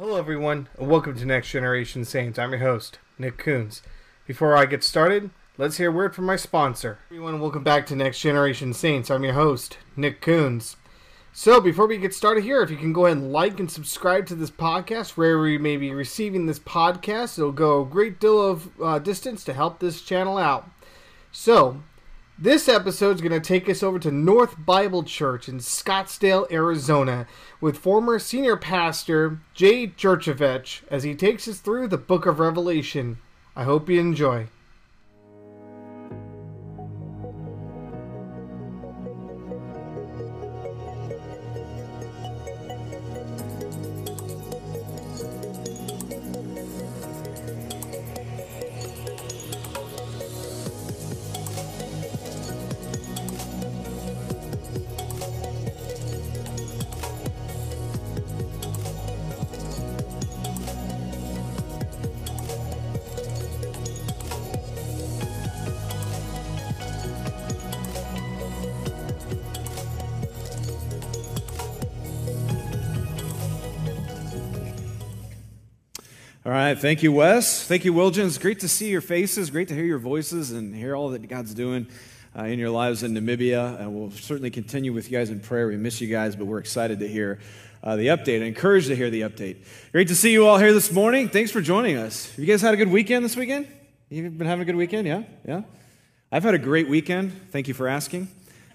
Hello, everyone, and welcome to Next Generation Saints. I'm your host, Nick Kunze. Before I get started, let's hear a word from my sponsor. Everyone, welcome back to Next Generation Saints. I'm your host, Nick Kunze. So, before we get started here, if you can go ahead and like and subscribe to this podcast, wherever you may be receiving this podcast, it'll go a great deal of uh, distance to help this channel out. So, this episode is going to take us over to North Bible Church in Scottsdale, Arizona, with former senior pastor Jay Jurchevich as he takes us through the book of Revelation. I hope you enjoy. Thank you, Wes. Thank you, Wiljan. It's great to see your faces. Great to hear your voices and hear all that God's doing uh, in your lives in Namibia. And we'll certainly continue with you guys in prayer. We miss you guys, but we're excited to hear uh, the update. Encouraged to hear the update. Great to see you all here this morning. Thanks for joining us. You guys had a good weekend this weekend? You've been having a good weekend? Yeah? Yeah? I've had a great weekend. Thank you for asking.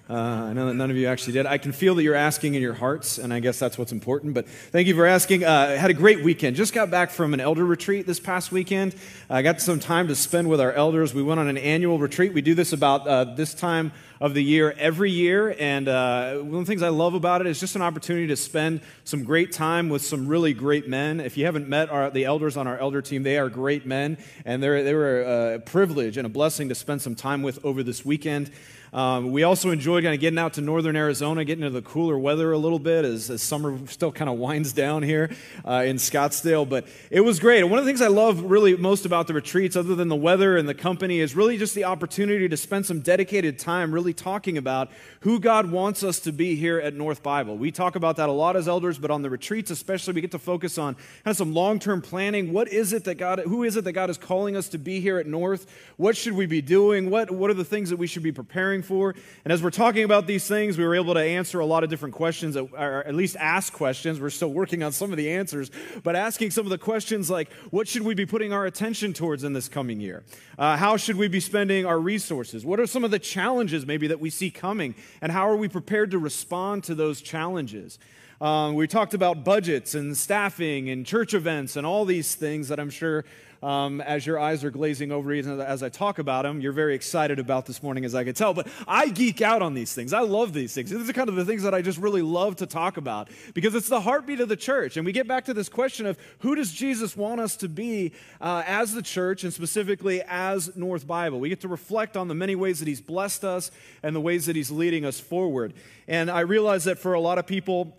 Uh, I know that none of you actually did. I can feel that you're asking in your hearts, and I guess that's what's important. But thank you for asking. Uh, had a great weekend. Just got back from an elder retreat this past weekend. I got some time to spend with our elders. We went on an annual retreat. We do this about uh, this time of the year every year. And uh, one of the things I love about it is just an opportunity to spend some great time with some really great men. If you haven't met our, the elders on our elder team, they are great men. And they were a privilege and a blessing to spend some time with over this weekend. Um, we also enjoyed kind of getting out to northern Arizona, getting into the cooler weather a little bit as, as summer still kind of winds down here uh, in Scottsdale. But it was great. One of the things I love really most about the retreats, other than the weather and the company, is really just the opportunity to spend some dedicated time really talking about who God wants us to be here at North Bible. We talk about that a lot as elders, but on the retreats especially, we get to focus on kind of some long-term planning. What is it that God, who is it that God is calling us to be here at North? What should we be doing? What, what are the things that we should be preparing for. And as we're talking about these things, we were able to answer a lot of different questions, or at least ask questions. We're still working on some of the answers, but asking some of the questions like, what should we be putting our attention towards in this coming year? Uh, how should we be spending our resources? What are some of the challenges maybe that we see coming? And how are we prepared to respond to those challenges? Um, we talked about budgets and staffing and church events and all these things that I'm sure um, as your eyes are glazing over as I talk about them, you're very excited about this morning, as I could tell. But I geek out on these things. I love these things. These are kind of the things that I just really love to talk about because it's the heartbeat of the church. And we get back to this question of who does Jesus want us to be uh, as the church and specifically as North Bible? We get to reflect on the many ways that He's blessed us and the ways that He's leading us forward. And I realize that for a lot of people,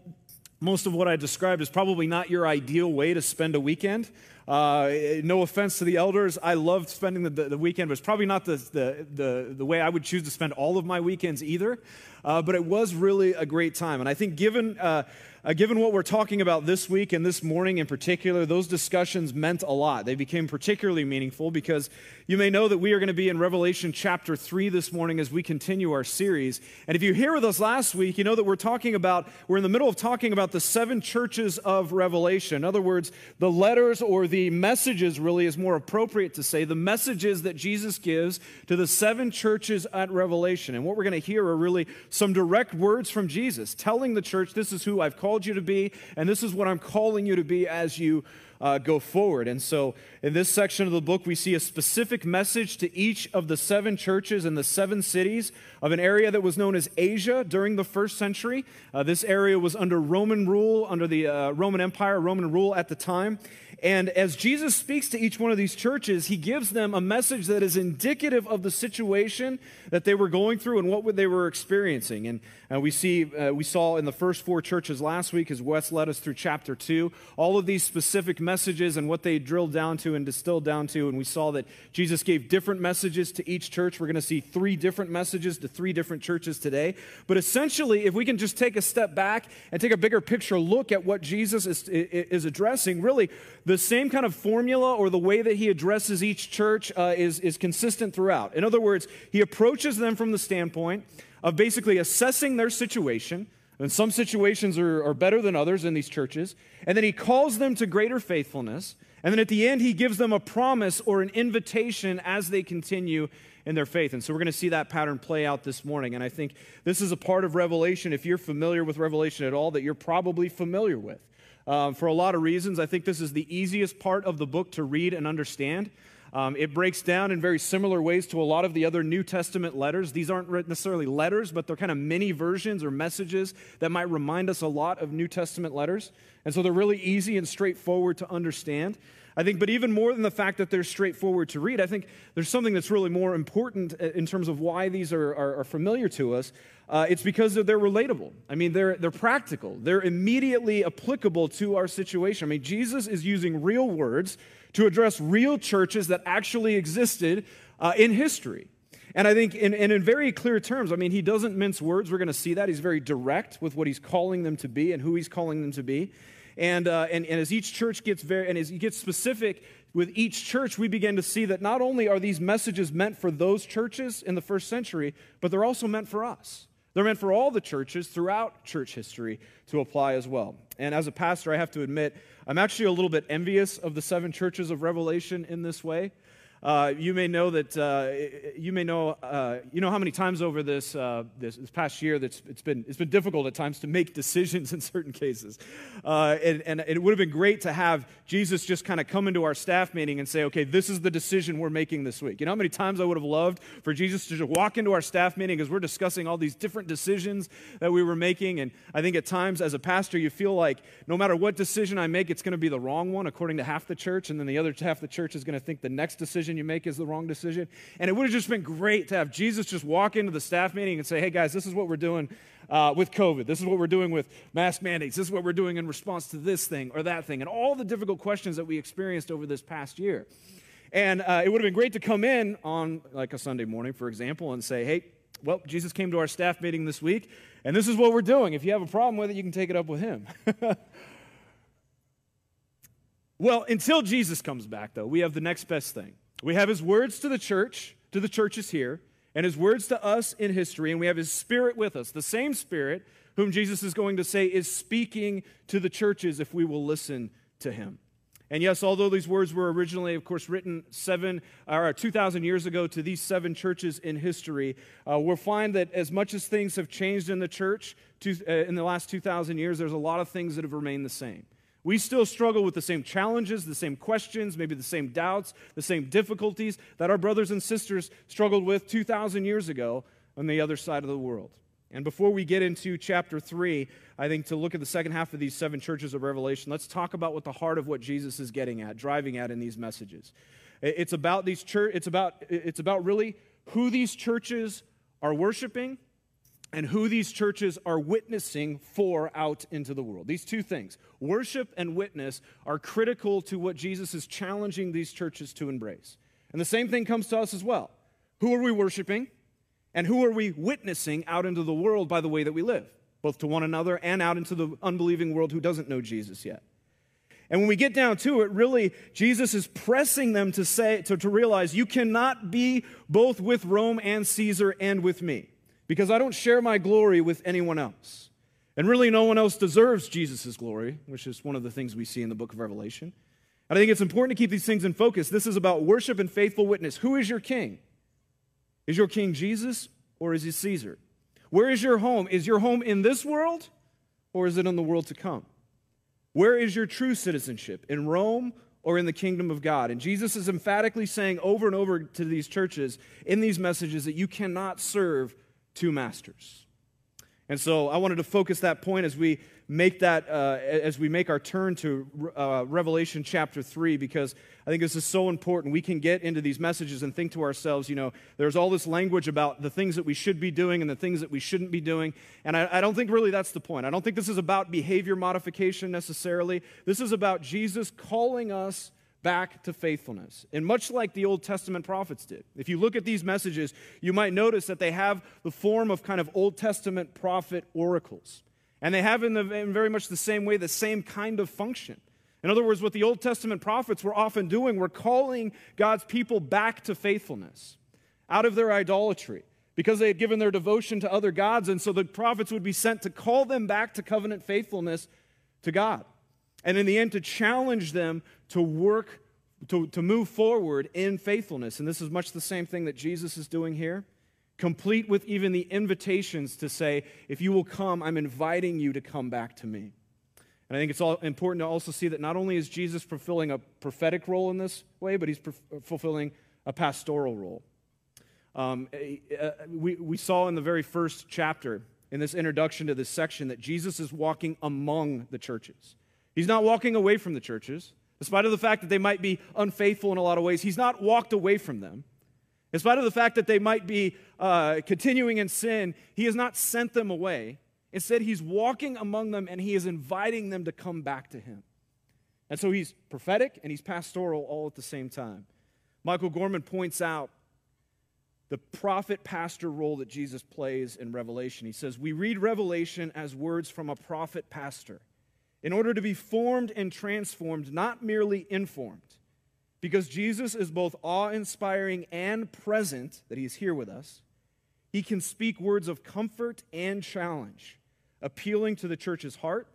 most of what I described is probably not your ideal way to spend a weekend. Uh, no offense to the elders, I loved spending the, the, the, weekend, but it's probably not the, the, the, the way I would choose to spend all of my weekends either. Uh, but it was really a great time. And I think, given uh, uh, given what we're talking about this week and this morning in particular, those discussions meant a lot. They became particularly meaningful because you may know that we are going to be in Revelation chapter 3 this morning as we continue our series. And if you here with us last week, you know that we're talking about, we're in the middle of talking about the seven churches of Revelation. In other words, the letters or the messages, really, is more appropriate to say, the messages that Jesus gives to the seven churches at Revelation. And what we're going to hear are really some direct words from Jesus telling the church, This is who I've called called you to be, and this is what I'm calling you to be as you uh, go forward. And so, in this section of the book, we see a specific message to each of the seven churches in the seven cities of an area that was known as Asia during the first century. Uh, this area was under Roman rule, under the uh, Roman Empire, Roman rule at the time. And as Jesus speaks to each one of these churches, he gives them a message that is indicative of the situation that they were going through and what they were experiencing. And uh, we see, uh, we saw in the first four churches last week, as Wes led us through chapter two, all of these specific messages and what they drilled down to and distilled down to. And we saw that Jesus gave different messages to each church. We're going to see three different messages to three different churches today. But essentially, if we can just take a step back and take a bigger picture look at what Jesus is, is addressing, really the same kind of formula or the way that he addresses each church uh, is, is consistent throughout. In other words, he approaches them from the standpoint of basically assessing their situation. And some situations are, are better than others in these churches. And then he calls them to greater faithfulness. And then at the end, he gives them a promise or an invitation as they continue in their faith. And so we're going to see that pattern play out this morning. And I think this is a part of Revelation, if you're familiar with Revelation at all, that you're probably familiar with. Um, for a lot of reasons, I think this is the easiest part of the book to read and understand. Um, it breaks down in very similar ways to a lot of the other New Testament letters. These aren't necessarily letters, but they're kind of mini versions or messages that might remind us a lot of New Testament letters. And so they're really easy and straightforward to understand. I think, but even more than the fact that they're straightforward to read, I think there's something that's really more important uh, in terms of why these are, are, are familiar to us. Uh, it's because they're relatable. I mean, they're, they're practical, they're immediately applicable to our situation. I mean, Jesus is using real words to address real churches that actually existed uh, in history. And I think, in, and in very clear terms, I mean, he doesn't mince words. We're going to see that. He's very direct with what he's calling them to be and who he's calling them to be. And, uh, and, and as each church gets very, and as you get specific with each church, we begin to see that not only are these messages meant for those churches in the first century, but they're also meant for us. They're meant for all the churches throughout church history to apply as well. And as a pastor, I have to admit, I'm actually a little bit envious of the seven churches of Revelation in this way. Uh, you may know that uh, you may know uh, you know how many times over this, uh, this, this past year that's it's been it's been difficult at times to make decisions in certain cases, uh, and, and it would have been great to have Jesus just kind of come into our staff meeting and say, okay, this is the decision we're making this week. You know how many times I would have loved for Jesus to just walk into our staff meeting as we're discussing all these different decisions that we were making, and I think at times as a pastor you feel like no matter what decision I make, it's going to be the wrong one according to half the church, and then the other half of the church is going to think the next decision decision you make is the wrong decision. And it would have just been great to have Jesus just walk into the staff meeting and say, hey guys, this is what we're doing uh, with COVID. This is what we're doing with mask mandates. This is what we're doing in response to this thing or that thing, and all the difficult questions that we experienced over this past year. And uh, it would have been great to come in on like a Sunday morning, for example, and say, hey, well, Jesus came to our staff meeting this week, and this is what we're doing. If you have a problem with it, you can take it up with him. well, until Jesus comes back, though, we have the next best thing. We have his words to the church, to the churches here, and his words to us in history, and we have his spirit with us, the same spirit whom Jesus is going to say is speaking to the churches if we will listen to him. And yes, although these words were originally, of course, written seven or 2,000 years ago to these seven churches in history, uh, we'll find that as much as things have changed in the church to, uh, in the last 2,000 years, there's a lot of things that have remained the same. We still struggle with the same challenges, the same questions, maybe the same doubts, the same difficulties that our brothers and sisters struggled with 2,000 years ago on the other side of the world. And before we get into chapter 3, I think to look at the second half of these seven churches of Revelation, let's talk about what the heart of what Jesus is getting at, driving at in these messages. It's about these church it's about it's about really who these churches are worshiping and who these churches are witnessing for out into the world. These two things, worship and witness, are critical to what Jesus is challenging these churches to embrace. And the same thing comes to us as well. Who are we worshiping? And who are we witnessing out into the world by the way that we live, both to one another and out into the unbelieving world who doesn't know Jesus yet? And when we get down to it, really, Jesus is pressing them to say, to, to realize you cannot be both with Rome and Caesar and with me because I don't share my glory with anyone else. And really, no one else deserves Jesus' glory, which is one of the things we see in the book of Revelation. And I think it's important to keep these things in focus. This is about worship and faithful witness. Who is your king? Is your king Jesus or is he Caesar? Where is your home? Is your home in this world or is it in the world to come? Where is your true citizenship? In Rome or in the kingdom of God? And Jesus is emphatically saying over and over to these churches in these messages that you cannot serve two masters. And so I wanted to focus that point as we make that uh, as we make our turn to uh, Revelation chapter three, because I think this is so important. We can get into these messages and think to ourselves, you know, there's all this language about the things that we should be doing and the things that we shouldn't be doing, and I, I don't think really that's the point. I don't think this is about behavior modification necessarily. This is about Jesus calling us back to faithfulness. And much like the Old Testament prophets did, if you look at these messages, you might notice that they have the form of kind of Old Testament prophet oracles. And they have, in, the, in very much the same way, the same kind of function. In other words, what the Old Testament prophets were often doing were calling God's people back to faithfulness out of their idolatry because they had given their devotion to other gods. And so the prophets would be sent to call them back to covenant faithfulness to God. And in the end, to challenge them to work, to, to move forward in faithfulness. And this is much the same thing that Jesus is doing here, complete with even the invitations to say, if you will come, I'm inviting you to come back to me. And I think it's all important to also see that not only is Jesus fulfilling a prophetic role in this way, but he's fulfilling a pastoral role. Um, we, we saw in the very first chapter, in this introduction to this section, that Jesus is walking among the churches. He's not walking away from the churches, despite of the fact that they might be unfaithful in a lot of ways. He's not walked away from them. In spite of the fact that they might be uh, continuing in sin, he has not sent them away. Instead, he's walking among them and he is inviting them to come back to him. And so he's prophetic and he's pastoral all at the same time. Michael Gorman points out the prophet pastor role that Jesus plays in Revelation. He says, We read Revelation as words from a prophet pastor in order to be formed and transformed, not merely informed. Because Jesus is both awe inspiring and present, that he's here with us, he can speak words of comfort and challenge, appealing to the church's heart,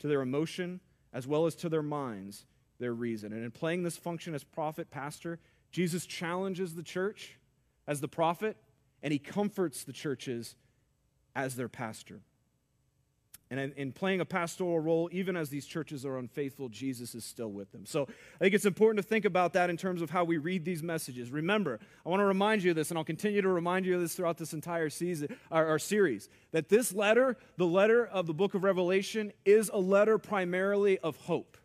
to their emotion, as well as to their minds, their reason. And in playing this function as prophet pastor, Jesus challenges the church as the prophet, and he comforts the churches as their pastor. And in, in, playing a pastoral role, even as these churches are unfaithful, Jesus is still with them. So I think it's important to think about that in terms of how we read these messages. Remember, I want to remind you of this, and I'll continue to remind you of this throughout this entire season, our, our series, that this letter, the letter of the book of Revelation, is a letter primarily of hope.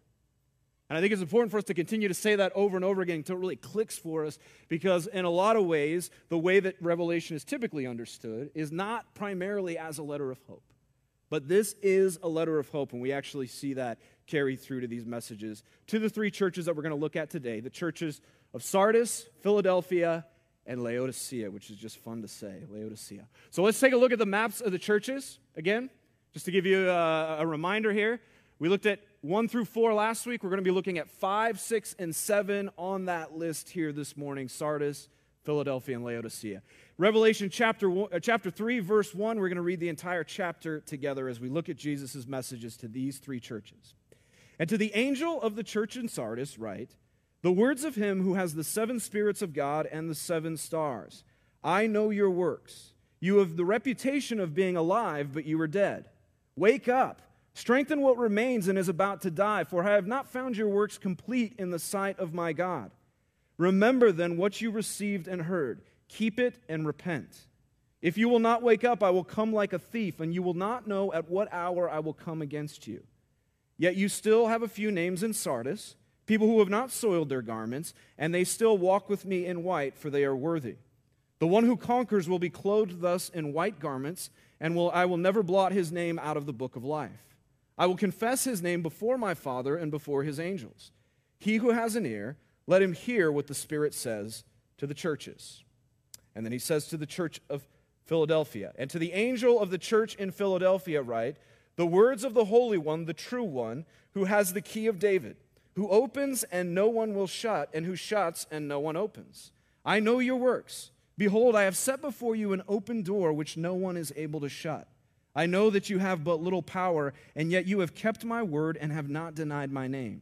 And I think it's important for us to continue to say that over and over again until it really clicks for us because, in a lot of ways, the way that Revelation is typically understood is not primarily as a letter of hope. But this is a letter of hope, and we actually see that carry through to these messages to the three churches that we're going to look at today the churches of Sardis, Philadelphia, and Laodicea, which is just fun to say, Laodicea. So let's take a look at the maps of the churches again, just to give you a, a reminder here. We looked at 1 through 4 last week. We're going to be looking at 5, 6, and 7 on that list here this morning Sardis, Philadelphia, and Laodicea. Revelation chapter, one, uh, chapter 3, verse 1, we're going to read the entire chapter together as we look at Jesus' messages to these three churches. And to the angel of the church in Sardis, write, The words of him who has the seven spirits of God and the seven stars. I know your works. You have the reputation of being alive, but you are dead. Wake up Strengthen what remains and is about to die, for I have not found your works complete in the sight of my God. Remember then what you received and heard, keep it and repent. If you will not wake up, I will come like a thief, and you will not know at what hour I will come against you. Yet you still have a few names in Sardis, people who have not soiled their garments, and they still walk with me in white, for they are worthy. The one who conquers will be clothed thus in white garments, and will, I will never blot his name out of the book of life. I will confess his name before my Father and before his angels. He who has an ear, let him hear what the Spirit says to the churches. And then he says to the church of Philadelphia, and to the angel of the church in Philadelphia, write, The words of the Holy One, the true one, who has the key of David, who opens and no one will shut, and who shuts and no one opens. I know your works. Behold, I have set before you an open door which no one is able to shut. I know that you have but little power, and yet you have kept my word and have not denied my name.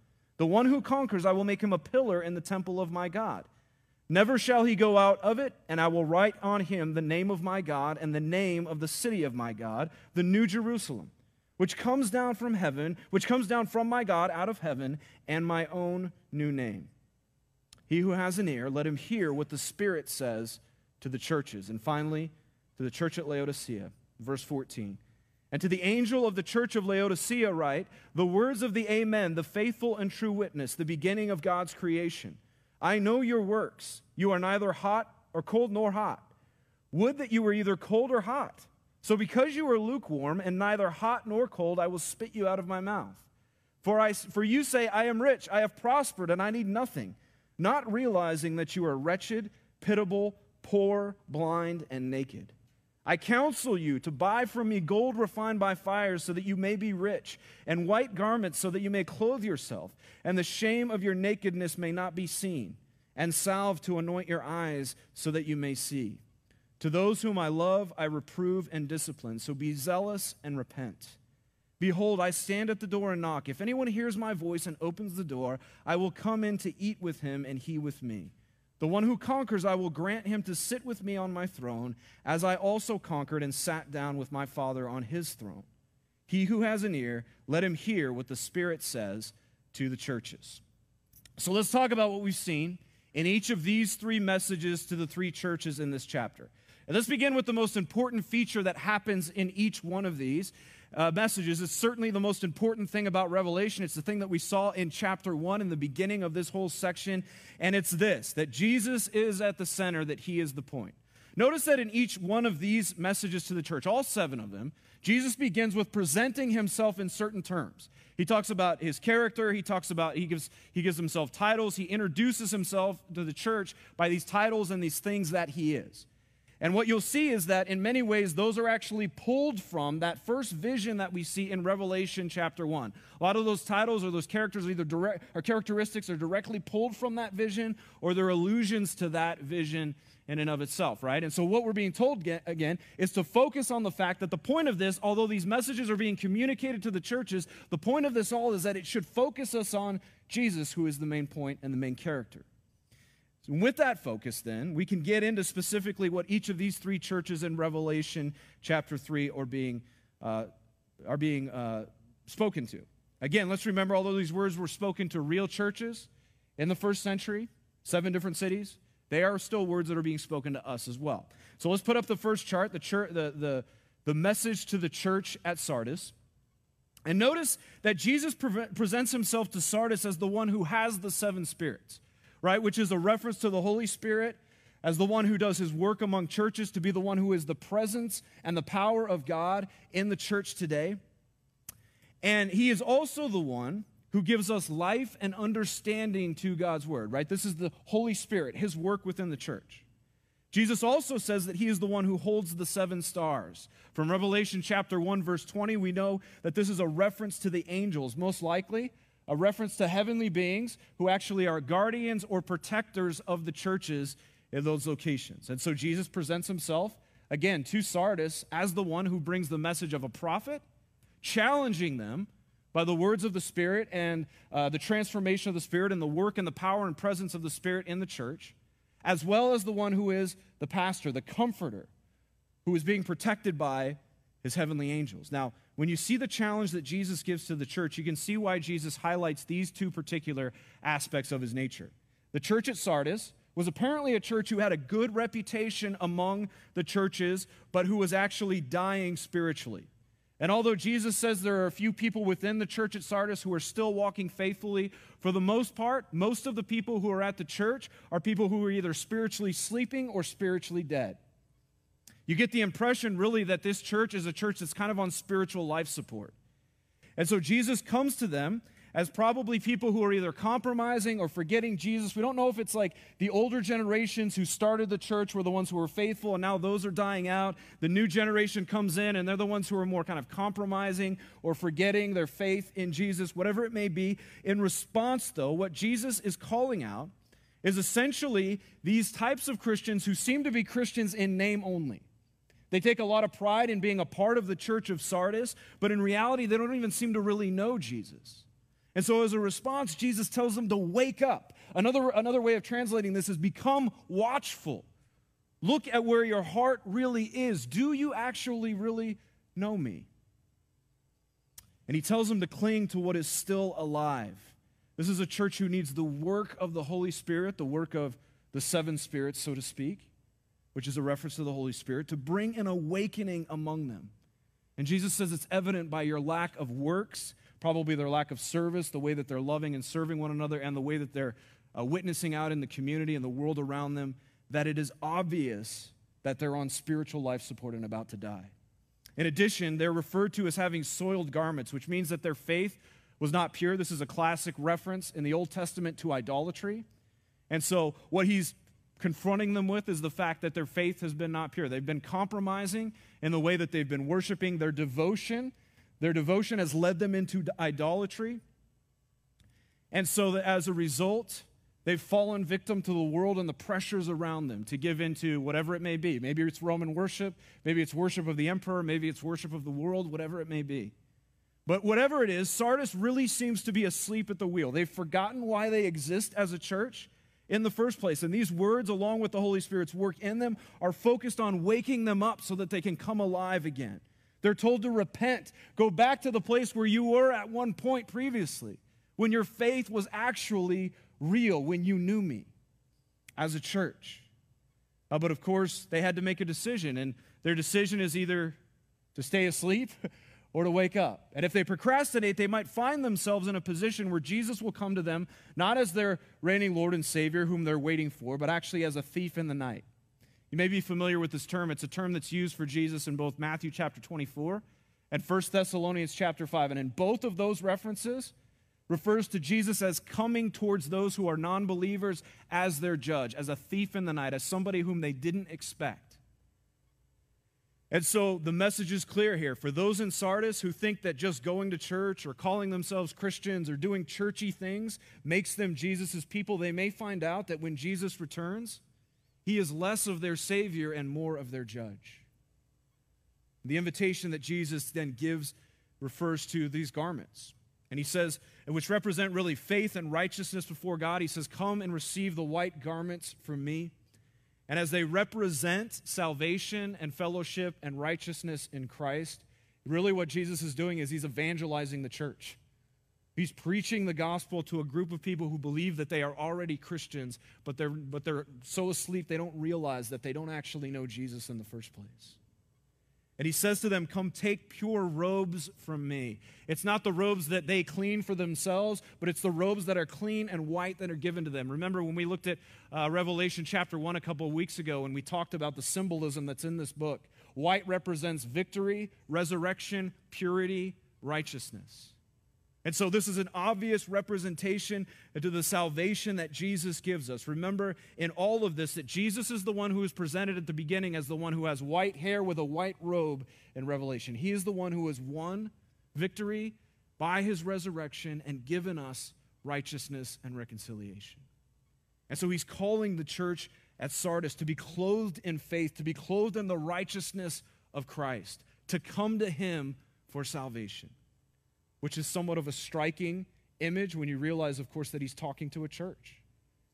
The one who conquers, I will make him a pillar in the temple of my God. Never shall he go out of it, and I will write on him the name of my God and the name of the city of my God, the New Jerusalem, which comes down from heaven, which comes down from my God out of heaven, and my own new name. He who has an ear, let him hear what the Spirit says to the churches. And finally, to the church at Laodicea, verse 14. And to the angel of the church of Laodicea, write the words of the Amen, the faithful and true witness, the beginning of God's creation. I know your works. You are neither hot or cold nor hot. Would that you were either cold or hot. So because you are lukewarm and neither hot nor cold, I will spit you out of my mouth. For, I, for you say, I am rich, I have prospered, and I need nothing, not realizing that you are wretched, pitiable, poor, blind, and naked. I counsel you to buy from me gold refined by fire so that you may be rich, and white garments so that you may clothe yourself, and the shame of your nakedness may not be seen, and salve to anoint your eyes so that you may see. To those whom I love, I reprove and discipline, so be zealous and repent. Behold, I stand at the door and knock. If anyone hears my voice and opens the door, I will come in to eat with him, and he with me. The one who conquers, I will grant him to sit with me on my throne, as I also conquered and sat down with my Father on his throne. He who has an ear, let him hear what the Spirit says to the churches. So let's talk about what we've seen in each of these three messages to the three churches in this chapter. And let's begin with the most important feature that happens in each one of these uh, messages. It's certainly the most important thing about Revelation. It's the thing that we saw in chapter one in the beginning of this whole section. And it's this that Jesus is at the center, that he is the point. Notice that in each one of these messages to the church, all seven of them, Jesus begins with presenting himself in certain terms. He talks about his character, he talks about he gives he gives himself titles, he introduces himself to the church by these titles and these things that he is. And what you'll see is that in many ways, those are actually pulled from that first vision that we see in Revelation chapter 1. A lot of those titles or those characters either direct, or characteristics are directly pulled from that vision or they're allusions to that vision in and of itself, right? And so what we're being told again is to focus on the fact that the point of this, although these messages are being communicated to the churches, the point of this all is that it should focus us on Jesus, who is the main point and the main character. So with that focus, then, we can get into specifically what each of these three churches in Revelation chapter 3 are being, uh, are being uh, spoken to. Again, let's remember, although these words were spoken to real churches in the first century, seven different cities, they are still words that are being spoken to us as well. So let's put up the first chart, the, church, the, the, the message to the church at Sardis. And notice that Jesus pre- presents himself to Sardis as the one who has the seven spirits right? Which is a reference to the Holy Spirit as the one who does his work among churches, to be the one who is the presence and the power of God in the church today. And he is also the one who gives us life and understanding to God's word, right? This is the Holy Spirit, his work within the church. Jesus also says that he is the one who holds the seven stars. From Revelation chapter 1 verse 20, we know that this is a reference to the angels, most likely a reference to heavenly beings who actually are guardians or protectors of the churches in those locations. And so Jesus presents himself again to Sardis as the one who brings the message of a prophet, challenging them by the words of the Spirit and uh, the transformation of the Spirit and the work and the power and presence of the Spirit in the church, as well as the one who is the pastor, the comforter, who is being protected by his heavenly angels. Now, when you see the challenge that Jesus gives to the church, you can see why Jesus highlights these two particular aspects of his nature. The church at Sardis was apparently a church who had a good reputation among the churches, but who was actually dying spiritually. And although Jesus says there are a few people within the church at Sardis who are still walking faithfully, for the most part, most of the people who are at the church are people who are either spiritually sleeping or spiritually dead. You get the impression, really, that this church is a church that's kind of on spiritual life support. And so Jesus comes to them as probably people who are either compromising or forgetting Jesus. We don't know if it's like the older generations who started the church were the ones who were faithful, and now those are dying out. The new generation comes in, and they're the ones who are more kind of compromising or forgetting their faith in Jesus, whatever it may be. In response, though, what Jesus is calling out is essentially these types of Christians who seem to be Christians in name only. They take a lot of pride in being a part of the church of Sardis, but in reality, they don't even seem to really know Jesus. And so, as a response, Jesus tells them to wake up. Another, another way of translating this is become watchful. Look at where your heart really is. Do you actually really know me? And he tells them to cling to what is still alive. This is a church who needs the work of the Holy Spirit, the work of the seven spirits, so to speak, which is a reference to the Holy Spirit, to bring an awakening among them. And Jesus says it's evident by your lack of works, probably their lack of service, the way that they're loving and serving one another, and the way that they're uh, witnessing out in the community and the world around them, that it is obvious that they're on spiritual life support and about to die. In addition, they're referred to as having soiled garments, which means that their faith was not pure. This is a classic reference in the Old Testament to idolatry. And so, what he's confronting them with is the fact that their faith has been not pure. They've been compromising in the way that they've been worshiping their devotion. Their devotion has led them into idolatry. And so, that as a result, They've fallen victim to the world and the pressures around them to give into whatever it may be. Maybe it's Roman worship, maybe it's worship of the emperor, maybe it's worship of the world, whatever it may be. But whatever it is, Sardis really seems to be asleep at the wheel. They've forgotten why they exist as a church in the first place. And these words, along with the Holy Spirit's work in them, are focused on waking them up so that they can come alive again. They're told to repent, go back to the place where you were at one point previously, when your faith was actually real when you knew me as a church. Uh, but of course, they had to make a decision, and their decision is either to stay asleep or to wake up. And if they procrastinate, they might find themselves in a position where Jesus will come to them, not as their reigning Lord and Savior, whom they're waiting for, but actually as a thief in the night. You may be familiar with this term. It's a term that's used for Jesus in both Matthew chapter 24 and 1 Thessalonians chapter 5. And in both of those references, refers to Jesus as coming towards those who are non believers as their judge, as a thief in the night, as somebody whom they didn't expect. And so the message is clear here. For those in Sardis who think that just going to church or calling themselves Christians or doing churchy things makes them Jesus' people, they may find out that when Jesus returns, he is less of their Savior and more of their judge. The invitation that Jesus then gives refers to these garments. And he says, which represent really faith and righteousness before God, he says, Come and receive the white garments from me. And as they represent salvation and fellowship and righteousness in Christ, really what Jesus is doing is he's evangelizing the church. He's preaching the gospel to a group of people who believe that they are already Christians, but they're, but they're so asleep they don't realize that they don't actually know Jesus in the first place. And he says to them, Come take pure robes from me. It's not the robes that they clean for themselves, but it's the robes that are clean and white that are given to them. Remember when we looked at uh, Revelation chapter 1 a couple of weeks ago and we talked about the symbolism that's in this book? White represents victory, resurrection, purity, righteousness. And so, this is an obvious representation to the salvation that Jesus gives us. Remember in all of this that Jesus is the one who is presented at the beginning as the one who has white hair with a white robe in Revelation. He is the one who has won victory by his resurrection and given us righteousness and reconciliation. And so, he's calling the church at Sardis to be clothed in faith, to be clothed in the righteousness of Christ, to come to him for salvation which is somewhat of a striking image when you realize, of course, that he's talking to a church.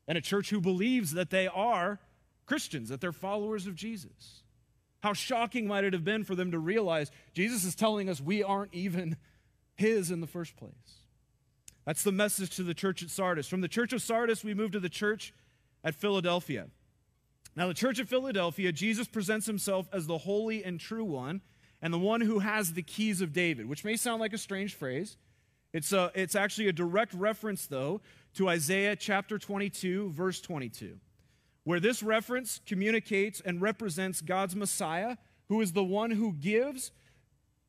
And a church who believes that they are Christians, that they're followers of Jesus. How shocking might it have been for them to realize Jesus is telling us we aren't even his in the first place. That's the message to the church at Sardis. From the church of Sardis, we move to the church at Philadelphia. Now, the church of Philadelphia, Jesus presents himself as the holy and true one and the one who has the keys of David, which may sound like a strange phrase. It's, a, it's actually a direct reference, though, to Isaiah chapter 22, verse 22, where this reference communicates and represents God's Messiah, who is the one who gives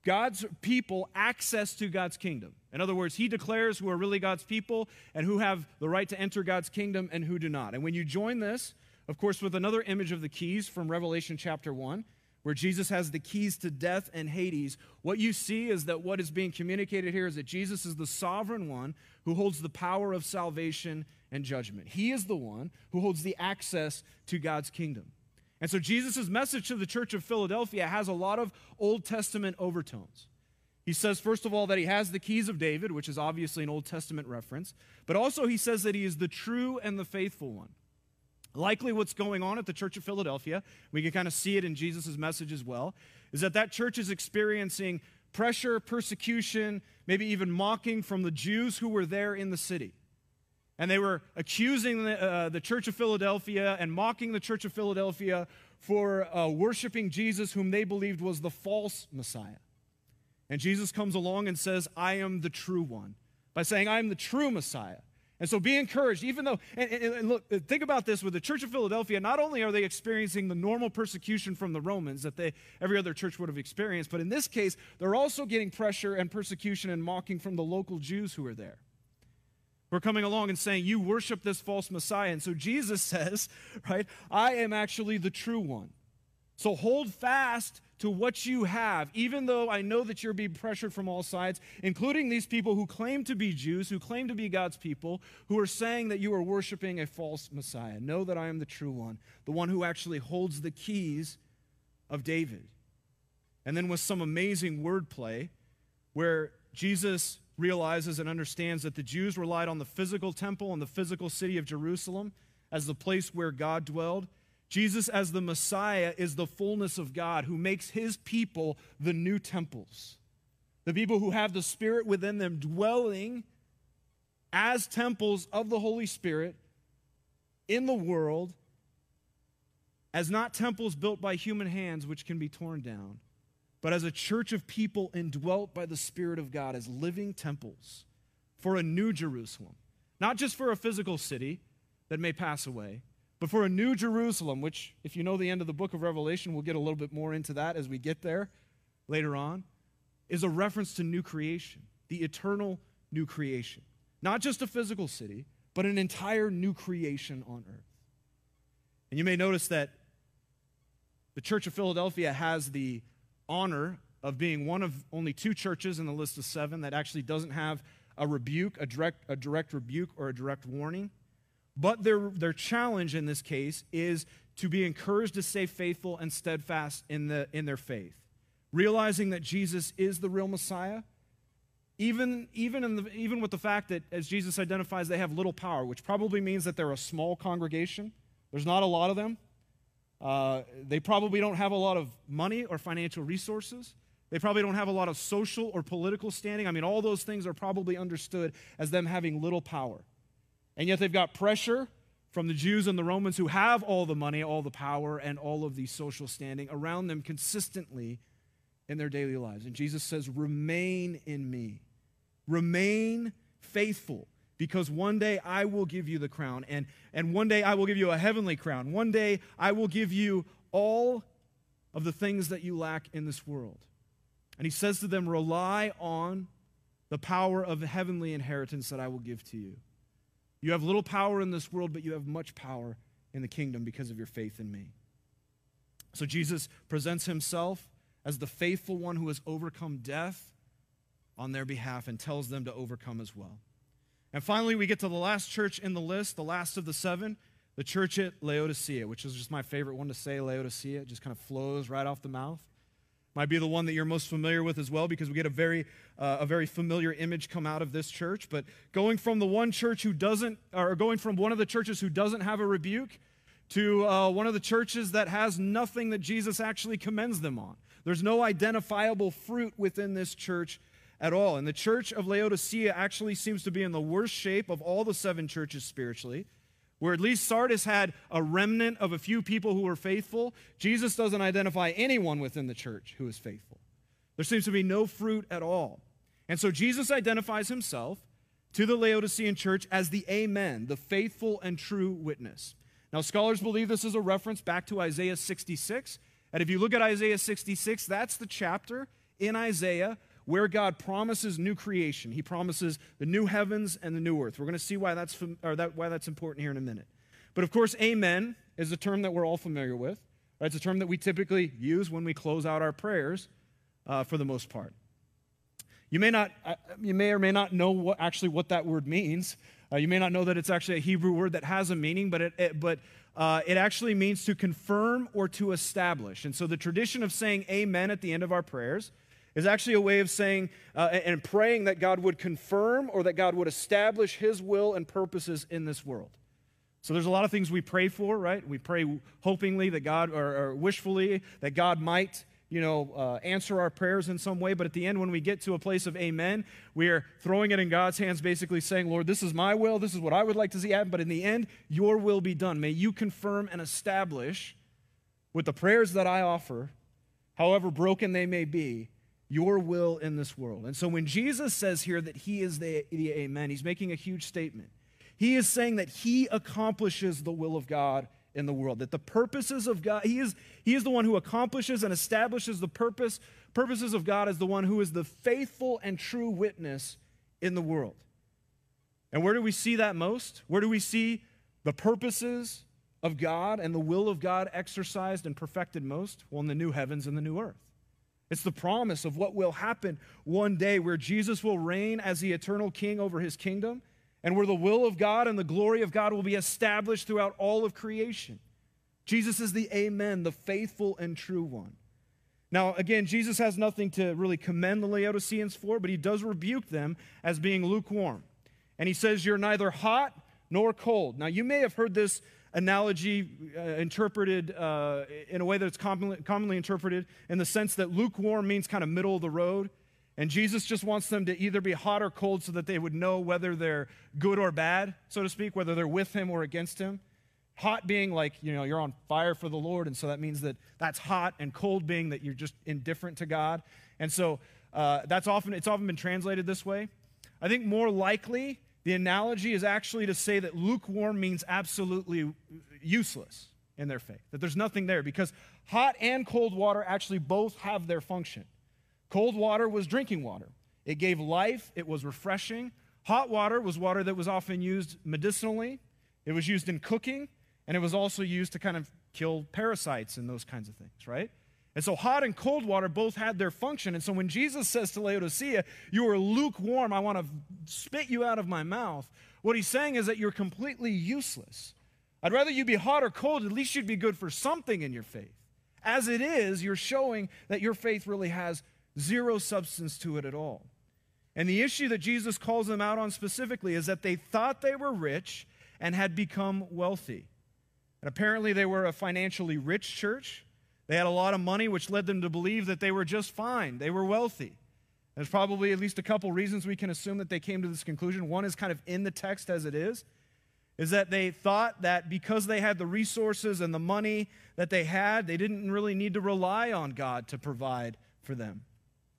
God's people access to God's kingdom. In other words, he declares who are really God's people and who have the right to enter God's kingdom and who do not. And when you join this, of course, with another image of the keys from Revelation chapter 1, where Jesus has the keys to death and Hades, what you see is that what is being communicated here is that Jesus is the sovereign one who holds the power of salvation and judgment. He is the one who holds the access to God's kingdom. And so Jesus' message to the church of Philadelphia has a lot of Old Testament overtones. He says, first of all, that he has the keys of David, which is obviously an Old Testament reference, but also he says that he is the true and the faithful one. Likely, what's going on at the Church of Philadelphia, we can kind of see it in Jesus' message as well, is that that church is experiencing pressure, persecution, maybe even mocking from the Jews who were there in the city. And they were accusing the, uh, the church of Philadelphia and mocking the church of Philadelphia for uh, worshiping Jesus, whom they believed was the false Messiah. And Jesus comes along and says, I am the true one, by saying, I am the true Messiah. And so be encouraged, even though, and, and, and, look, uh, think about this with the Church of Philadelphia, not only are they experiencing the normal persecution from the Romans that they, every other church would have experienced, but in this case, they're also getting pressure and persecution and mocking from the local Jews who are there. We're coming along and saying, You worship this false Messiah. And so Jesus says, right, I am actually the true one. So hold fast to what you have, even though I know that you're being pressured from all sides, including these people who claim to be Jews, who claim to be God's people, who are saying that you are worshiping a false Messiah. Know that I am the true one, the one who actually holds the keys of David. And then with some amazing wordplay, where Jesus realizes and understands that the Jews relied on the physical temple and the physical city of Jerusalem as the place where God dwelled. Jesus, as the Messiah, is the fullness of God who makes his people the new temples. The people who have the Spirit within them dwelling as temples of the Holy Spirit in the world, as not temples built by human hands which can be torn down but as a church of people indwelt by the Spirit of God as living temples for a new Jerusalem. Not just for a physical city that may pass away, but for a new Jerusalem, which, if you know the end of the book of Revelation, we'll get a little bit more into that as we get there later on, is a reference to new creation, the eternal new creation. Not just a physical city, but an entire new creation on earth. And you may notice that the Church of Philadelphia has the honor of being one of only two churches in the list of seven that actually doesn't have a rebuke, a direct, a direct rebuke, or a direct warning. But their, their challenge in this case is to be encouraged to stay faithful and steadfast in, the, in their faith, realizing that Jesus is the real Messiah. Even, even, in the, even with the fact that, as Jesus identifies, they have little power, which probably means that they're a small congregation. There's not a lot of them. Uh, they probably don't have a lot of money or financial resources. They probably don't have a lot of social or political standing. I mean, all those things are probably understood as them having little power. And yet they've got pressure from the Jews and the Romans who have all the money, all the power, and all of the social standing around them consistently in their daily lives. And Jesus says, Remain in me, remain faithful because one day I will give you the crown, and, and one day I will give you a heavenly crown. One day I will give you all of the things that you lack in this world. And he says to them, Rely on the power of the heavenly inheritance that I will give to you. You have little power in this world, but you have much power in the kingdom because of your faith in me. So Jesus presents himself as the faithful one who has overcome death on their behalf and tells them to overcome as well. And finally, we get to the last church in the list, the last of the seven, the church at Laodicea, which is just my favorite one to say, Laodicea. It just kind of flows right off the mouth. Might be the one that you're most familiar with as well, because we get a very, uh, a very familiar image come out of this church. But going from the one church who doesn't, or going from one of the churches who doesn't have a rebuke to uh, one of the churches that has nothing that Jesus actually commends them on. There's no identifiable fruit within this church at all. And the church of Laodicea actually seems to be in the worst shape of all the seven churches spiritually, where at least Sardis had a remnant of a few people who were faithful. Jesus doesn't identify anyone within the church who is faithful. There seems to be no fruit at all. And so Jesus identifies himself to the Laodicean church as the Amen, the faithful and true witness. Now, scholars believe this is a reference back to Isaiah 66. And if you look at Isaiah 66, that's the chapter in Isaiah where God promises new creation. He promises the new heavens and the new earth. We're going to see why that's, or that, why that's important here in a minute. But of course, amen is a term that we're all familiar with. It's a term that we typically use when we close out our prayers uh, for the most part. You may, not, uh, you may or may not know what, actually what that word means. Uh, you may not know that it's actually a Hebrew word that has a meaning, but, it, it but uh, it actually means to confirm or to establish. And so the tradition of saying amen at the end of our prayers is actually a way of saying uh, and praying that God would confirm or that God would establish his will and purposes in this world. So there's a lot of things we pray for, right? We pray hopingly that God, or, or wishfully, that God might you know, uh, answer our prayers in some way. But at the end, when we get to a place of amen, we are throwing it in God's hands, basically saying, Lord, this is my will. This is what I would like to see happen. But in the end, your will be done. May you confirm and establish with the prayers that I offer, however broken they may be, your will in this world. And so when Jesus says here that he is the, the amen, he's making a huge statement. He is saying that he accomplishes the will of God in the world. That the purposes of God, he is, he is the one who accomplishes and establishes the purpose, purposes of God as the one who is the faithful and true witness in the world. And where do we see that most? Where do we see the purposes of God and the will of God exercised and perfected most? Well, in the new heavens and the new earth. It's the promise of what will happen one day where Jesus will reign as the eternal king over his kingdom and where the will of God and the glory of God will be established throughout all of creation. Jesus is the Amen, the faithful and true one. Now, again, Jesus has nothing to really commend the Laodiceans for, but he does rebuke them as being lukewarm. And he says, You're neither hot nor cold. Now, you may have heard this analogy uh, interpreted uh, in a way that's commonly, commonly interpreted in the sense that lukewarm means kind of middle of the road. And Jesus just wants them to either be hot or cold so that they would know whether they're good or bad, so to speak, whether they're with him or against him. Hot being like, you know, you're on fire for the Lord, and so that means that that's hot, and cold being that you're just indifferent to God. And so uh, that's often, it's often been translated this way. I think more likely, the analogy is actually to say that lukewarm means absolutely useless in their faith, that there's nothing there, because hot and cold water actually both have their function. Cold water was drinking water. It gave life, it was refreshing. Hot water was water that was often used medicinally, it was used in cooking, and it was also used to kind of kill parasites and those kinds of things, right? And so hot and cold water both had their function. And so when Jesus says to Laodicea, You are lukewarm, I want to spit you out of my mouth, what he's saying is that you're completely useless. I'd rather you be hot or cold, at least you'd be good for something in your faith. As it is, you're showing that your faith really has Zero substance to it at all. And the issue that Jesus calls them out on specifically is that they thought they were rich and had become wealthy. And apparently, they were a financially rich church. They had a lot of money, which led them to believe that they were just fine. They were wealthy. There's probably at least a couple reasons we can assume that they came to this conclusion. One is kind of in the text as it is, is that they thought that because they had the resources and the money that they had, they didn't really need to rely on God to provide for them.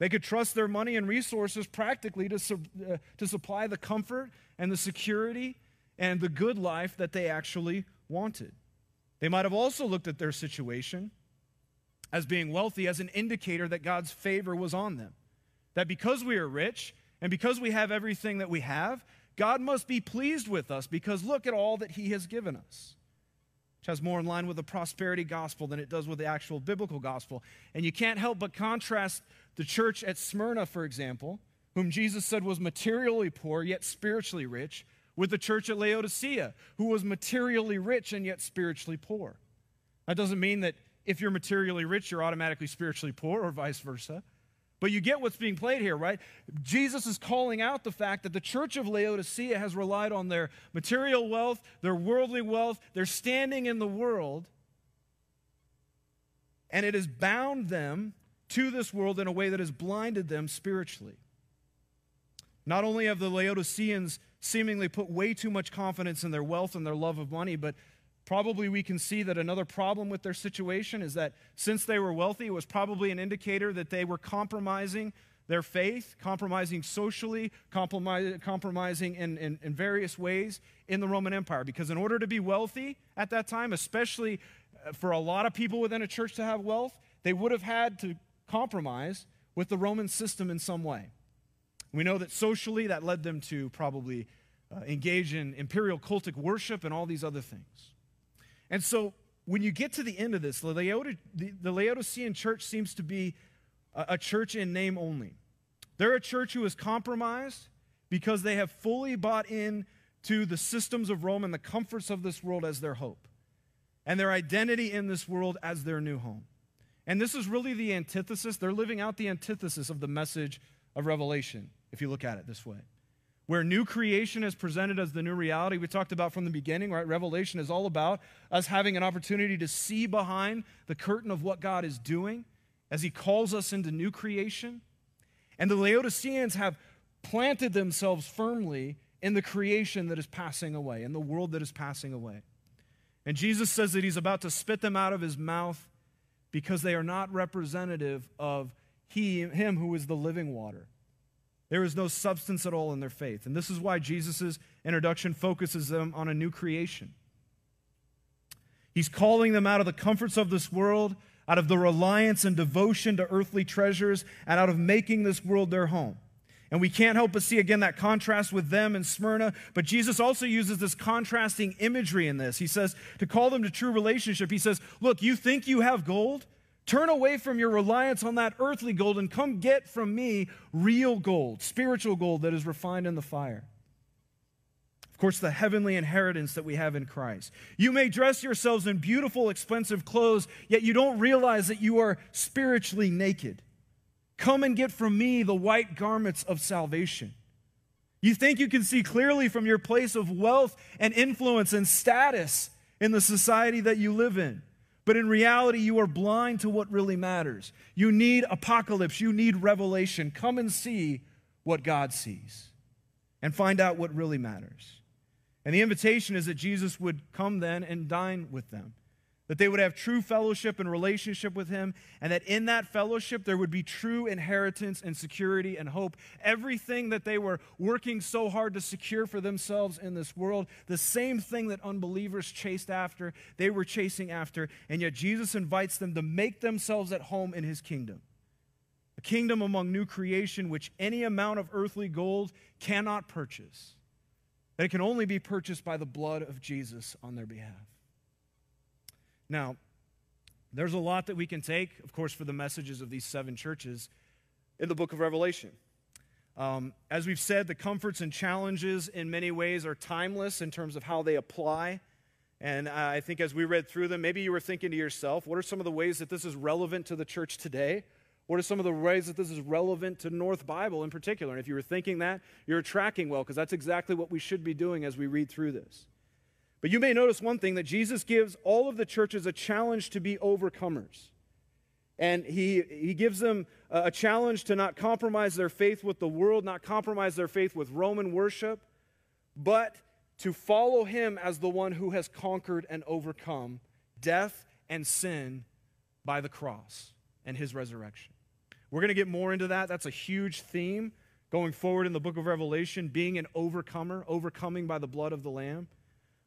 They could trust their money and resources practically to, uh, to supply the comfort and the security and the good life that they actually wanted. They might have also looked at their situation as being wealthy as an indicator that God's favor was on them. That because we are rich and because we have everything that we have, God must be pleased with us because look at all that He has given us which has more in line with the prosperity gospel than it does with the actual biblical gospel. And you can't help but contrast the church at Smyrna, for example, whom Jesus said was materially poor yet spiritually rich, with the church at Laodicea, who was materially rich and yet spiritually poor. That doesn't mean that if you're materially rich, you're automatically spiritually poor, or vice versa. But you get what's being played here, right? Jesus is calling out the fact that the church of Laodicea has relied on their material wealth, their worldly wealth, their standing in the world, and it has bound them to this world in a way that has blinded them spiritually. Not only have the Laodiceans seemingly put way too much confidence in their wealth and their love of money, but Probably we can see that another problem with their situation is that since they were wealthy, it was probably an indicator that they were compromising their faith, compromising socially, compromising in, in, in, various ways in the Roman Empire. Because in order to be wealthy at that time, especially uh, for a lot of people within a church to have wealth, they would have had to compromise with the Roman system in some way. We know that socially that led them to probably uh, engage in imperial cultic worship and all these other things. And so when you get to the end of this, the, Laodicean church seems to be a church in name only. They're a church who is compromised because they have fully bought in to the systems of Rome and the comforts of this world as their hope, and their identity in this world as their new home. And this is really the antithesis. They're living out the antithesis of the message of Revelation, if you look at it this way where new creation is presented as the new reality we talked about from the beginning, right? Revelation is all about us having an opportunity to see behind the curtain of what God is doing as he calls us into new creation. And the Laodiceans have planted themselves firmly in the creation that is passing away, in the world that is passing away. And Jesus says that he's about to spit them out of his mouth because they are not representative of he, him who is the living water. There is no substance at all in their faith. And this is why Jesus' introduction focuses them on a new creation. He's calling them out of the comforts of this world, out of the reliance and devotion to earthly treasures, and out of making this world their home. And we can't help but see again that contrast with them and Smyrna. But Jesus also uses this contrasting imagery in this. He says, to call them to true relationship, he says, Look, you think you have gold? Turn away from your reliance on that earthly gold and come get from me real gold, spiritual gold that is refined in the fire. Of course, the heavenly inheritance that we have in Christ. You may dress yourselves in beautiful, expensive clothes, yet you don't realize that you are spiritually naked. Come and get from me the white garments of salvation. You think you can see clearly from your place of wealth and influence and status in the society that you live in. But in reality, you are blind to what really matters. You need apocalypse, you need revelation. Come and see what God sees and find out what really matters. And the invitation is that Jesus would come then and dine with them that they would have true fellowship and relationship with Him, and that in that fellowship there would be true inheritance and security and hope. Everything that they were working so hard to secure for themselves in this world, the same thing that unbelievers chased after, they were chasing after, and yet Jesus invites them to make themselves at home in His kingdom. A kingdom among new creation which any amount of earthly gold cannot purchase, that it can only be purchased by the blood of Jesus on their behalf. Now, there's a lot that we can take, of course, for the messages of these seven churches in the book of Revelation. Um, as we've said, the comforts and challenges in many ways are timeless in terms of how they apply. And I think as we read through them, maybe you were thinking to yourself, what are some of the ways that this is relevant to the church today? What are some of the ways that this is relevant to North Bible in particular? And if you were thinking that, you're tracking well, because that's exactly what we should be doing as we read through this. But you may notice one thing that Jesus gives all of the churches a challenge to be overcomers. And he, he gives them a challenge to not compromise their faith with the world, not compromise their faith with Roman worship, but to follow him as the one who has conquered and overcome death and sin by the cross and his resurrection. We're going to get more into that. That's a huge theme going forward in the book of Revelation being an overcomer, overcoming by the blood of the Lamb.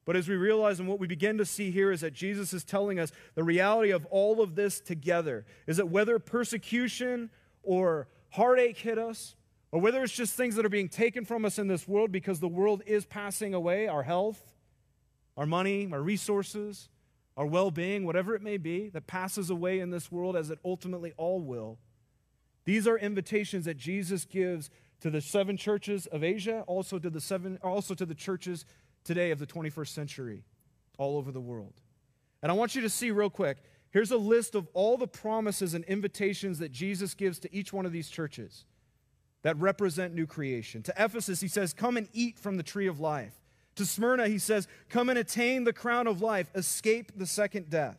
But as we realize and what we begin to see here is that Jesus is telling us the reality of all of this together is that whether persecution or heartache hit us, or whether it's just things that are being taken from us in this world because the world is passing away, our health, our money, our resources, our well being, whatever it may be, that passes away in this world as it ultimately all will. These are invitations that Jesus gives to the seven churches of Asia, also to the seven, also to the churches today of the 21st century all over the world. And I want you to see real quick here's a list of all the promises and invitations that Jesus gives to each one of these churches that represent new creation. To Ephesus, he says, Come and eat from the tree of life. To Smyrna, he says, Come and attain the crown of life, escape the second death.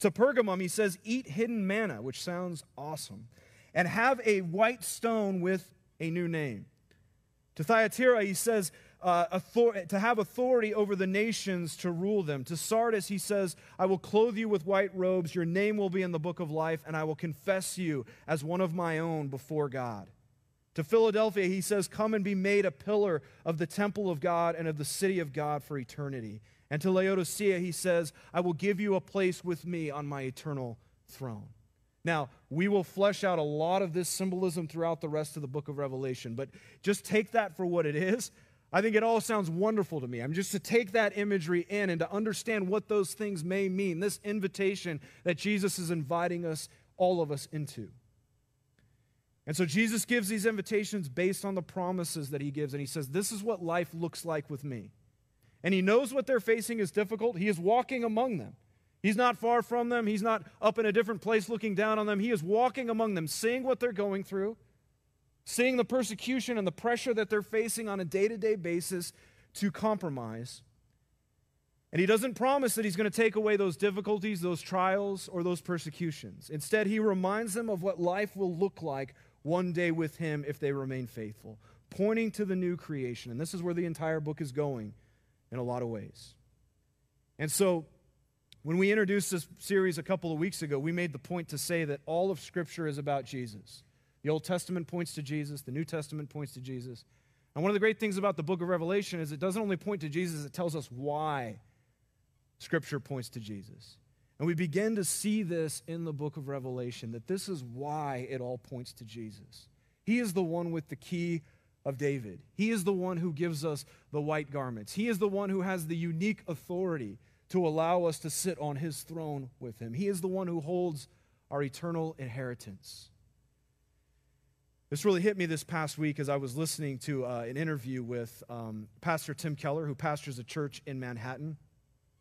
To Pergamum, he says, Eat hidden manna, which sounds awesome, and have a white stone with a new name. To Thyatira, he says, uh, author- to have authority over the nations to rule them. To Sardis, he says, I will clothe you with white robes, your name will be in the book of life, and I will confess you as one of my own before God. To Philadelphia, he says, Come and be made a pillar of the temple of God and of the city of God for eternity. And to Laodicea, he says, I will give you a place with me on my eternal throne. Now, we will flesh out a lot of this symbolism throughout the rest of the book of Revelation, but just take that for what it is. I think it all sounds wonderful to me. I'm just to take that imagery in and to understand what those things may mean, this invitation that Jesus is inviting us, all of us, into. And so Jesus gives these invitations based on the promises that he gives, and he says, This is what life looks like with me. And he knows what they're facing is difficult. He is walking among them. He's not far from them. He's not up in a different place looking down on them. He is walking among them, seeing what they're going through seeing the persecution and the pressure that they're facing on a day to day basis to compromise. And he doesn't promise that he's going to take away those difficulties, those trials, or those persecutions. Instead, he reminds them of what life will look like one day with him if they remain faithful, pointing to the new creation. And this is where the entire book is going in a lot of ways. And so, when we introduced this series a couple of weeks ago, we made the point to say that all of Scripture is about Jesus. The Old Testament points to Jesus, the New Testament points to Jesus. And one of the great things about the book of Revelation is it doesn't only point to Jesus, it tells us why Scripture points to Jesus. And we begin to see this in the book of Revelation that this is why it all points to Jesus. He is the one with the key of David. He is the one who gives us the white garments. He is the one who has the unique authority to allow us to sit on his throne with him. He is the one who holds our eternal inheritance. This really hit me this past week as I was listening to uh, an interview with um, Pastor Tim Keller, who pastors a church in Manhattan.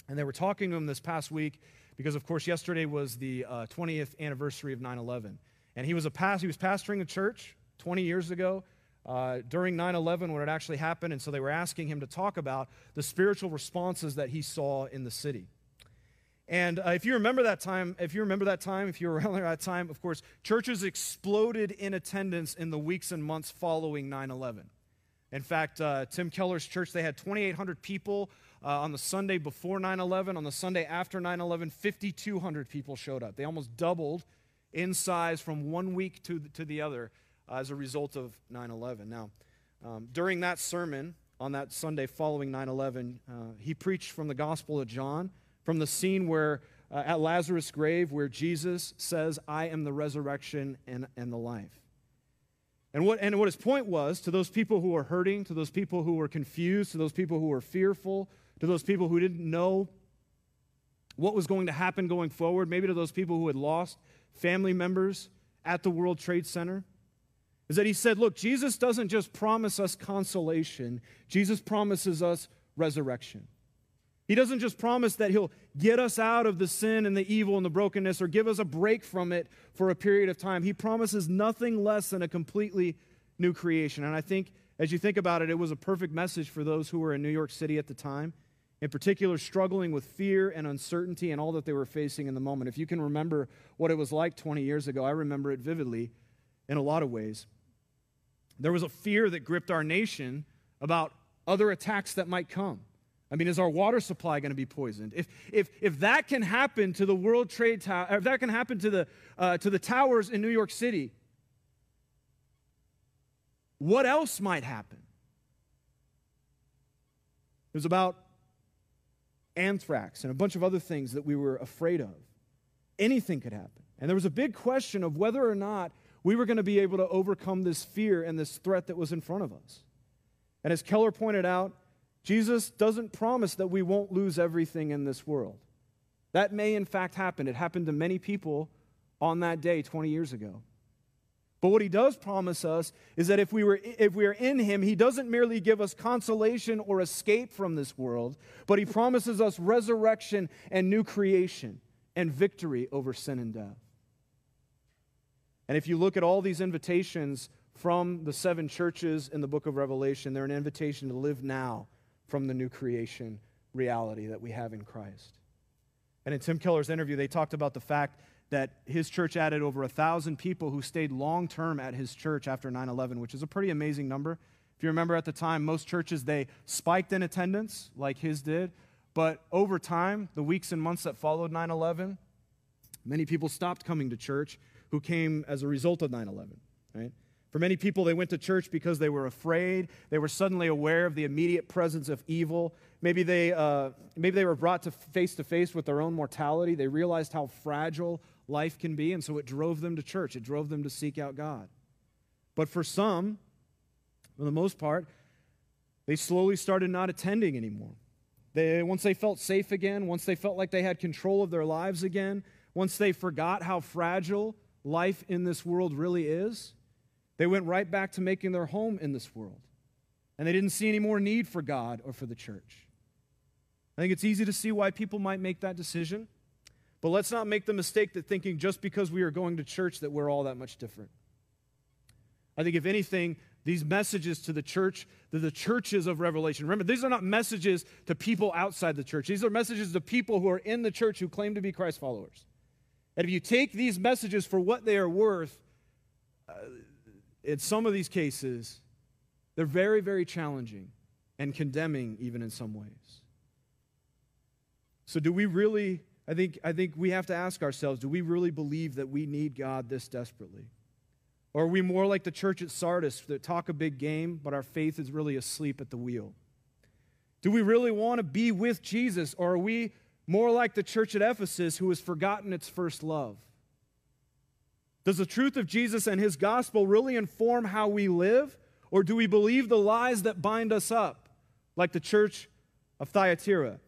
And they were talking to him this past week because, of course, yesterday was the uh, 20th anniversary of 9 11. And he was, a past, he was pastoring a church 20 years ago uh, during 9 11 when it actually happened. And so they were asking him to talk about the spiritual responses that he saw in the city. And uh, if you remember that time, if you remember that time, if you were around that time, of course, churches exploded in attendance in the weeks and months following 9 11. In fact, uh, Tim Keller's church, they had 2,800 people uh, on the Sunday before 9 11. On the Sunday after 9 11, 5,200 people showed up. They almost doubled in size from one week to the, to the other uh, as a result of 9 11. Now, um, during that sermon on that Sunday following 9 11, uh, he preached from the Gospel of John from the scene where uh, at Lazarus' grave where Jesus says, I am the resurrection and, and the life. And what, and what his point was to those people who were hurting, to those people who were confused, to those people who were fearful, to those people who didn't know what was going to happen going forward, maybe to those people who had lost family members at the World Trade Center, is that he said, Look, Jesus doesn't just promise us consolation, Jesus promises us resurrection. He doesn't just promise that He'll get us out of the sin and the evil and the brokenness or give us a break from it for a period of time. He promises nothing less than a completely new creation. And I think, as you think about it, it was a perfect message for those who were in New York City at the time, in particular, struggling with fear and uncertainty and all that they were facing in the moment. If you can remember what it was like 20 years ago, I remember it vividly in a lot of ways. There was a fear that gripped our nation about other attacks that might come. I mean, is our water supply going to be poisoned? If, if, if that can happen to the World Trade Tower, if that can happen to the, uh, to the towers in New York City, what else might happen? It was about anthrax and a bunch of other things that we were afraid of. Anything could happen. And there was a big question of whether or not we were going to be able to overcome this fear and this threat that was in front of us. And as Keller pointed out, Jesus doesn't promise that we won't lose everything in this world. That may, in fact, happen. It happened to many people on that day 20 years ago. But what he does promise us is that if we, were, if we are in him, he doesn't merely give us consolation or escape from this world, but he promises us resurrection and new creation and victory over sin and death. And if you look at all these invitations from the seven churches in the book of Revelation, they're an invitation to live now from the new creation reality that we have in Christ. And in Tim Keller's interview, they talked about the fact that his church added over a thousand people who stayed long term at his church after 9 11, which is a pretty amazing number. If you remember at the time, most churches they spiked in attendance like his did, but over time, the weeks and months that followed 9 11, many people stopped coming to church who came as a result of 9 11, right? For many people, they went to church because they were afraid. They were suddenly aware of the immediate presence of evil. Maybe they, uh, maybe they were brought to face to face with their own mortality. They realized how fragile life can be, and so it drove them to church. It drove them to seek out God. But for some, for the most part, they slowly started not attending anymore. They, once they felt safe again, once they felt like they had control of their lives again, once they forgot how fragile life in this world really is, they went right back to making their home in this world. And they didn't see any more need for God or for the church. I think it's easy to see why people might make that decision. But let's not make the mistake that thinking just because we are going to church that we're all that much different. I think, if anything, these messages to the church, to the churches of Revelation. Remember, these are not messages to people outside the church. These are messages to people who are in the church who claim to be Christ followers. And if you take these messages for what they are worth, uh, in some of these cases, they're very, very challenging and condemning, even in some ways. So, do we really? I think, I think we have to ask ourselves do we really believe that we need God this desperately? Or are we more like the church at Sardis that talk a big game, but our faith is really asleep at the wheel? Do we really want to be with Jesus, or are we more like the church at Ephesus who has forgotten its first love? Does the truth of Jesus and his gospel really inform how we live, or do we believe the lies that bind us up, like the church of Thyatira?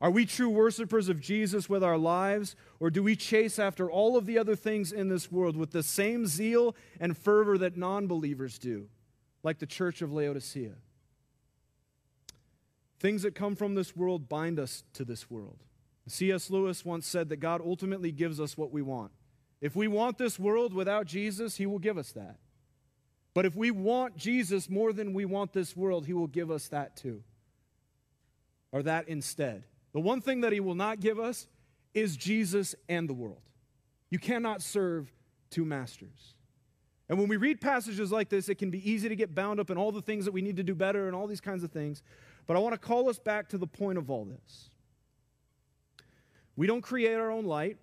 Are we true worshipers of Jesus with our lives, or do we chase after all of the other things in this world with the same zeal and fervor that non believers do, like the church of Laodicea? Things that come from this world bind us to this world. C.S. Lewis once said that God ultimately gives us what we want. If we want this world without Jesus, He will give us that. But if we want Jesus more than we want this world, He will give us that too, or that instead. The one thing that he will not give us is Jesus and the world. You cannot serve two masters. And when we read passages like this, it can be easy to get bound up in all the things that we need to do better and all these kinds of things. But I want to call us back to the point of all this. We don't create our own light.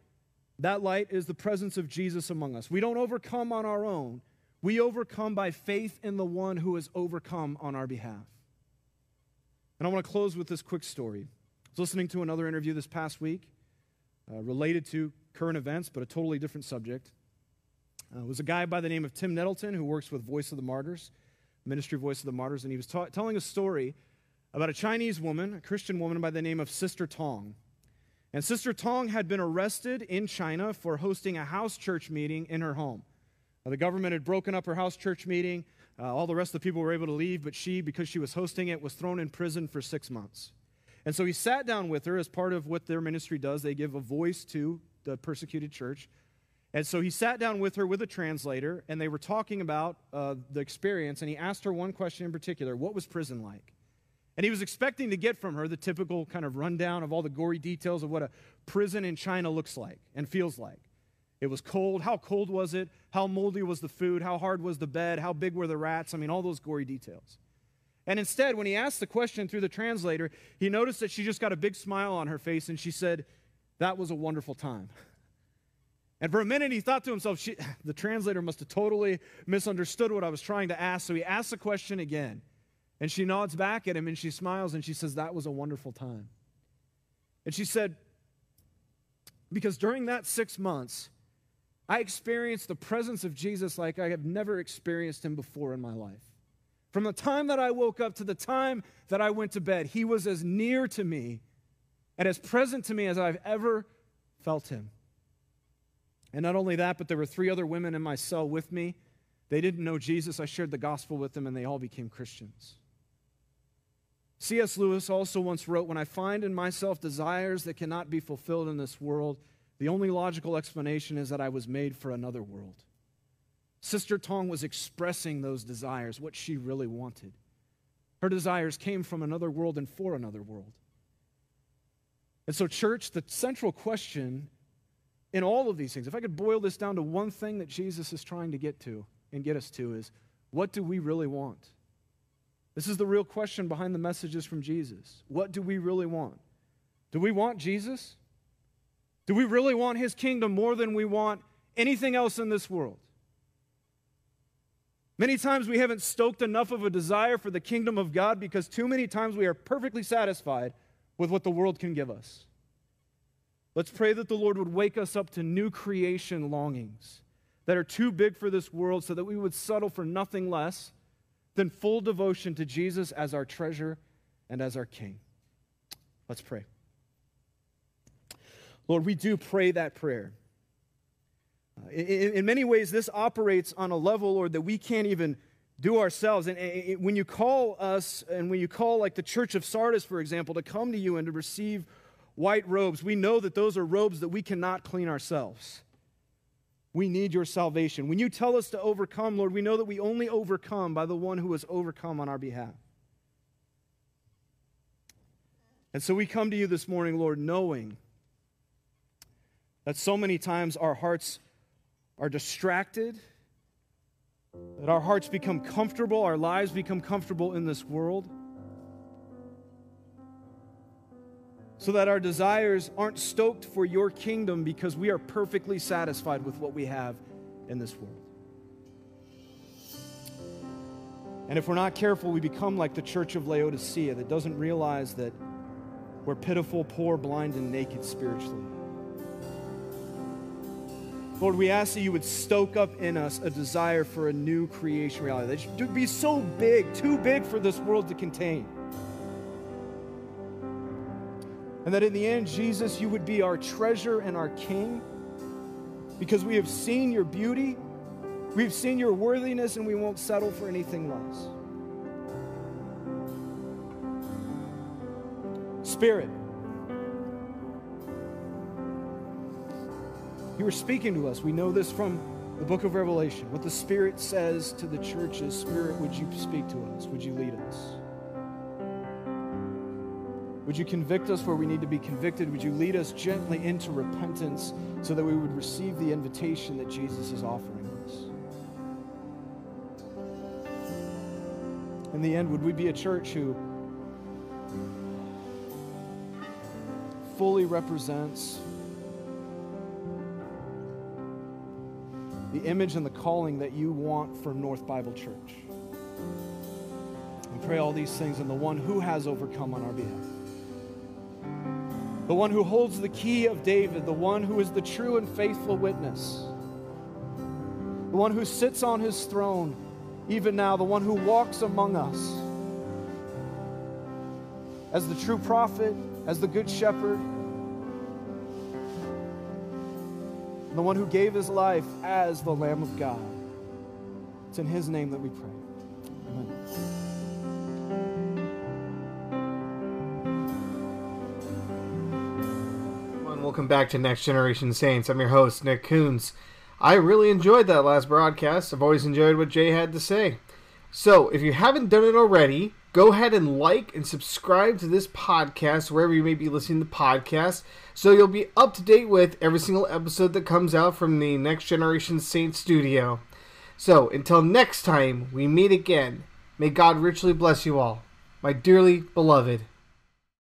That light is the presence of Jesus among us. We don't overcome on our own. We overcome by faith in the one who has overcome on our behalf. And I want to close with this quick story I was listening to another interview this past week uh, related to current events, but a totally different subject. Uh, it was a guy by the name of Tim Nettleton who works with Voice of the Martyrs, Ministry Voice of the Martyrs, and he was ta- telling a story about a Chinese woman, a Christian woman by the name of Sister Tong. And Sister Tong had been arrested in China for hosting a house church meeting in her home. Uh, the government had broken up her house church meeting. Uh, all the rest of the people were able to leave, but she, because she was hosting it, was thrown in prison for six months. And so he sat down with her as part of what their ministry does. They give a voice to the persecuted church. And so he sat down with her with a translator, and they were talking about uh, the experience. And he asked her one question in particular What was prison like? And he was expecting to get from her the typical kind of rundown of all the gory details of what a prison in China looks like and feels like. It was cold. How cold was it? How moldy was the food? How hard was the bed? How big were the rats? I mean, all those gory details. And instead, when he asked the question through the translator, he noticed that she just got a big smile on her face and she said, That was a wonderful time. And for a minute, he thought to himself, The translator must have totally misunderstood what I was trying to ask. So he asked the question again. And she nods back at him and she smiles and she says, That was a wonderful time. And she said, Because during that six months, I experienced the presence of Jesus like I have never experienced him before in my life. From the time that I woke up to the time that I went to bed, he was as near to me and as present to me as I've ever felt him. And not only that, but there were three other women in my cell with me. They didn't know Jesus. I shared the gospel with them, and they all became Christians. C.S. Lewis also once wrote When I find in myself desires that cannot be fulfilled in this world, the only logical explanation is that I was made for another world. Sister Tong was expressing those desires, what she really wanted. Her desires came from another world and for another world. And so, church, the central question in all of these things, if I could boil this down to one thing that Jesus is trying to get to and get us to, is what do we really want? This is the real question behind the messages from Jesus. What do we really want? Do we want Jesus? Do we really want his kingdom more than we want anything else in this world? Many times we haven't stoked enough of a desire for the kingdom of God because too many times we are perfectly satisfied with what the world can give us. Let's pray that the Lord would wake us up to new creation longings that are too big for this world so that we would settle for nothing less than full devotion to Jesus as our treasure and as our King. Let's pray. Lord, we do pray that prayer. Uh, in, many ways, this operates on a level, Lord, that we can't even do ourselves. And when you call us, and when you call, like the church of Sardis, for example, to come to you and to receive white robes, we know that those are robes that we cannot clean ourselves. We need your salvation. When you tell us to overcome, Lord, we know that we only overcome by the one who has overcome on our behalf. And so we come to you this morning, Lord, knowing that so many times our hearts are distracted, that our hearts become comfortable, our lives become comfortable in this world, so that our desires aren't stoked for your kingdom because we are perfectly satisfied with what we have in this world. And if we're not careful, we become like the church of Laodicea that doesn't realize that we're pitiful, poor, blind, and naked spiritually. Lord, we ask that you would stoke up in us a desire for a new creation reality. That should be so big, too big for this world to contain. And that in the end, Jesus, you would be our treasure and our king because we have seen your beauty, we've seen your worthiness, and we won't settle for anything less. Spirit, You are speaking to us. We know this from the book of Revelation. What the Spirit says to the churches Spirit, would you speak to us? Would you lead us? Would you convict us where we need to be convicted? Would you lead us gently into repentance so that we would receive the invitation that Jesus is offering us? In the end, would we be a church who fully represents the image and the calling that you want for North Bible Church. We pray all these things in the one who has overcome on our behalf. The one who holds the key of David, the one who is the true and faithful witness, the one who sits on his throne even now, the one who walks among us as the true prophet, as the good shepherd the one who gave his life as the Lamb of God. It's in his name that we pray. Amen. Welcome back to Next Generation Saints. I'm your host, Nick Kunze. I really enjoyed that last broadcast. I've always enjoyed what Jay had to say. So, if you haven't done it already, go ahead and like and subscribe to this podcast wherever you may be listening to podcasts so you'll be up to date with every single episode that comes out from the Next Generation Saints studio. So, until next time we meet again, may God richly bless you all, my dearly beloved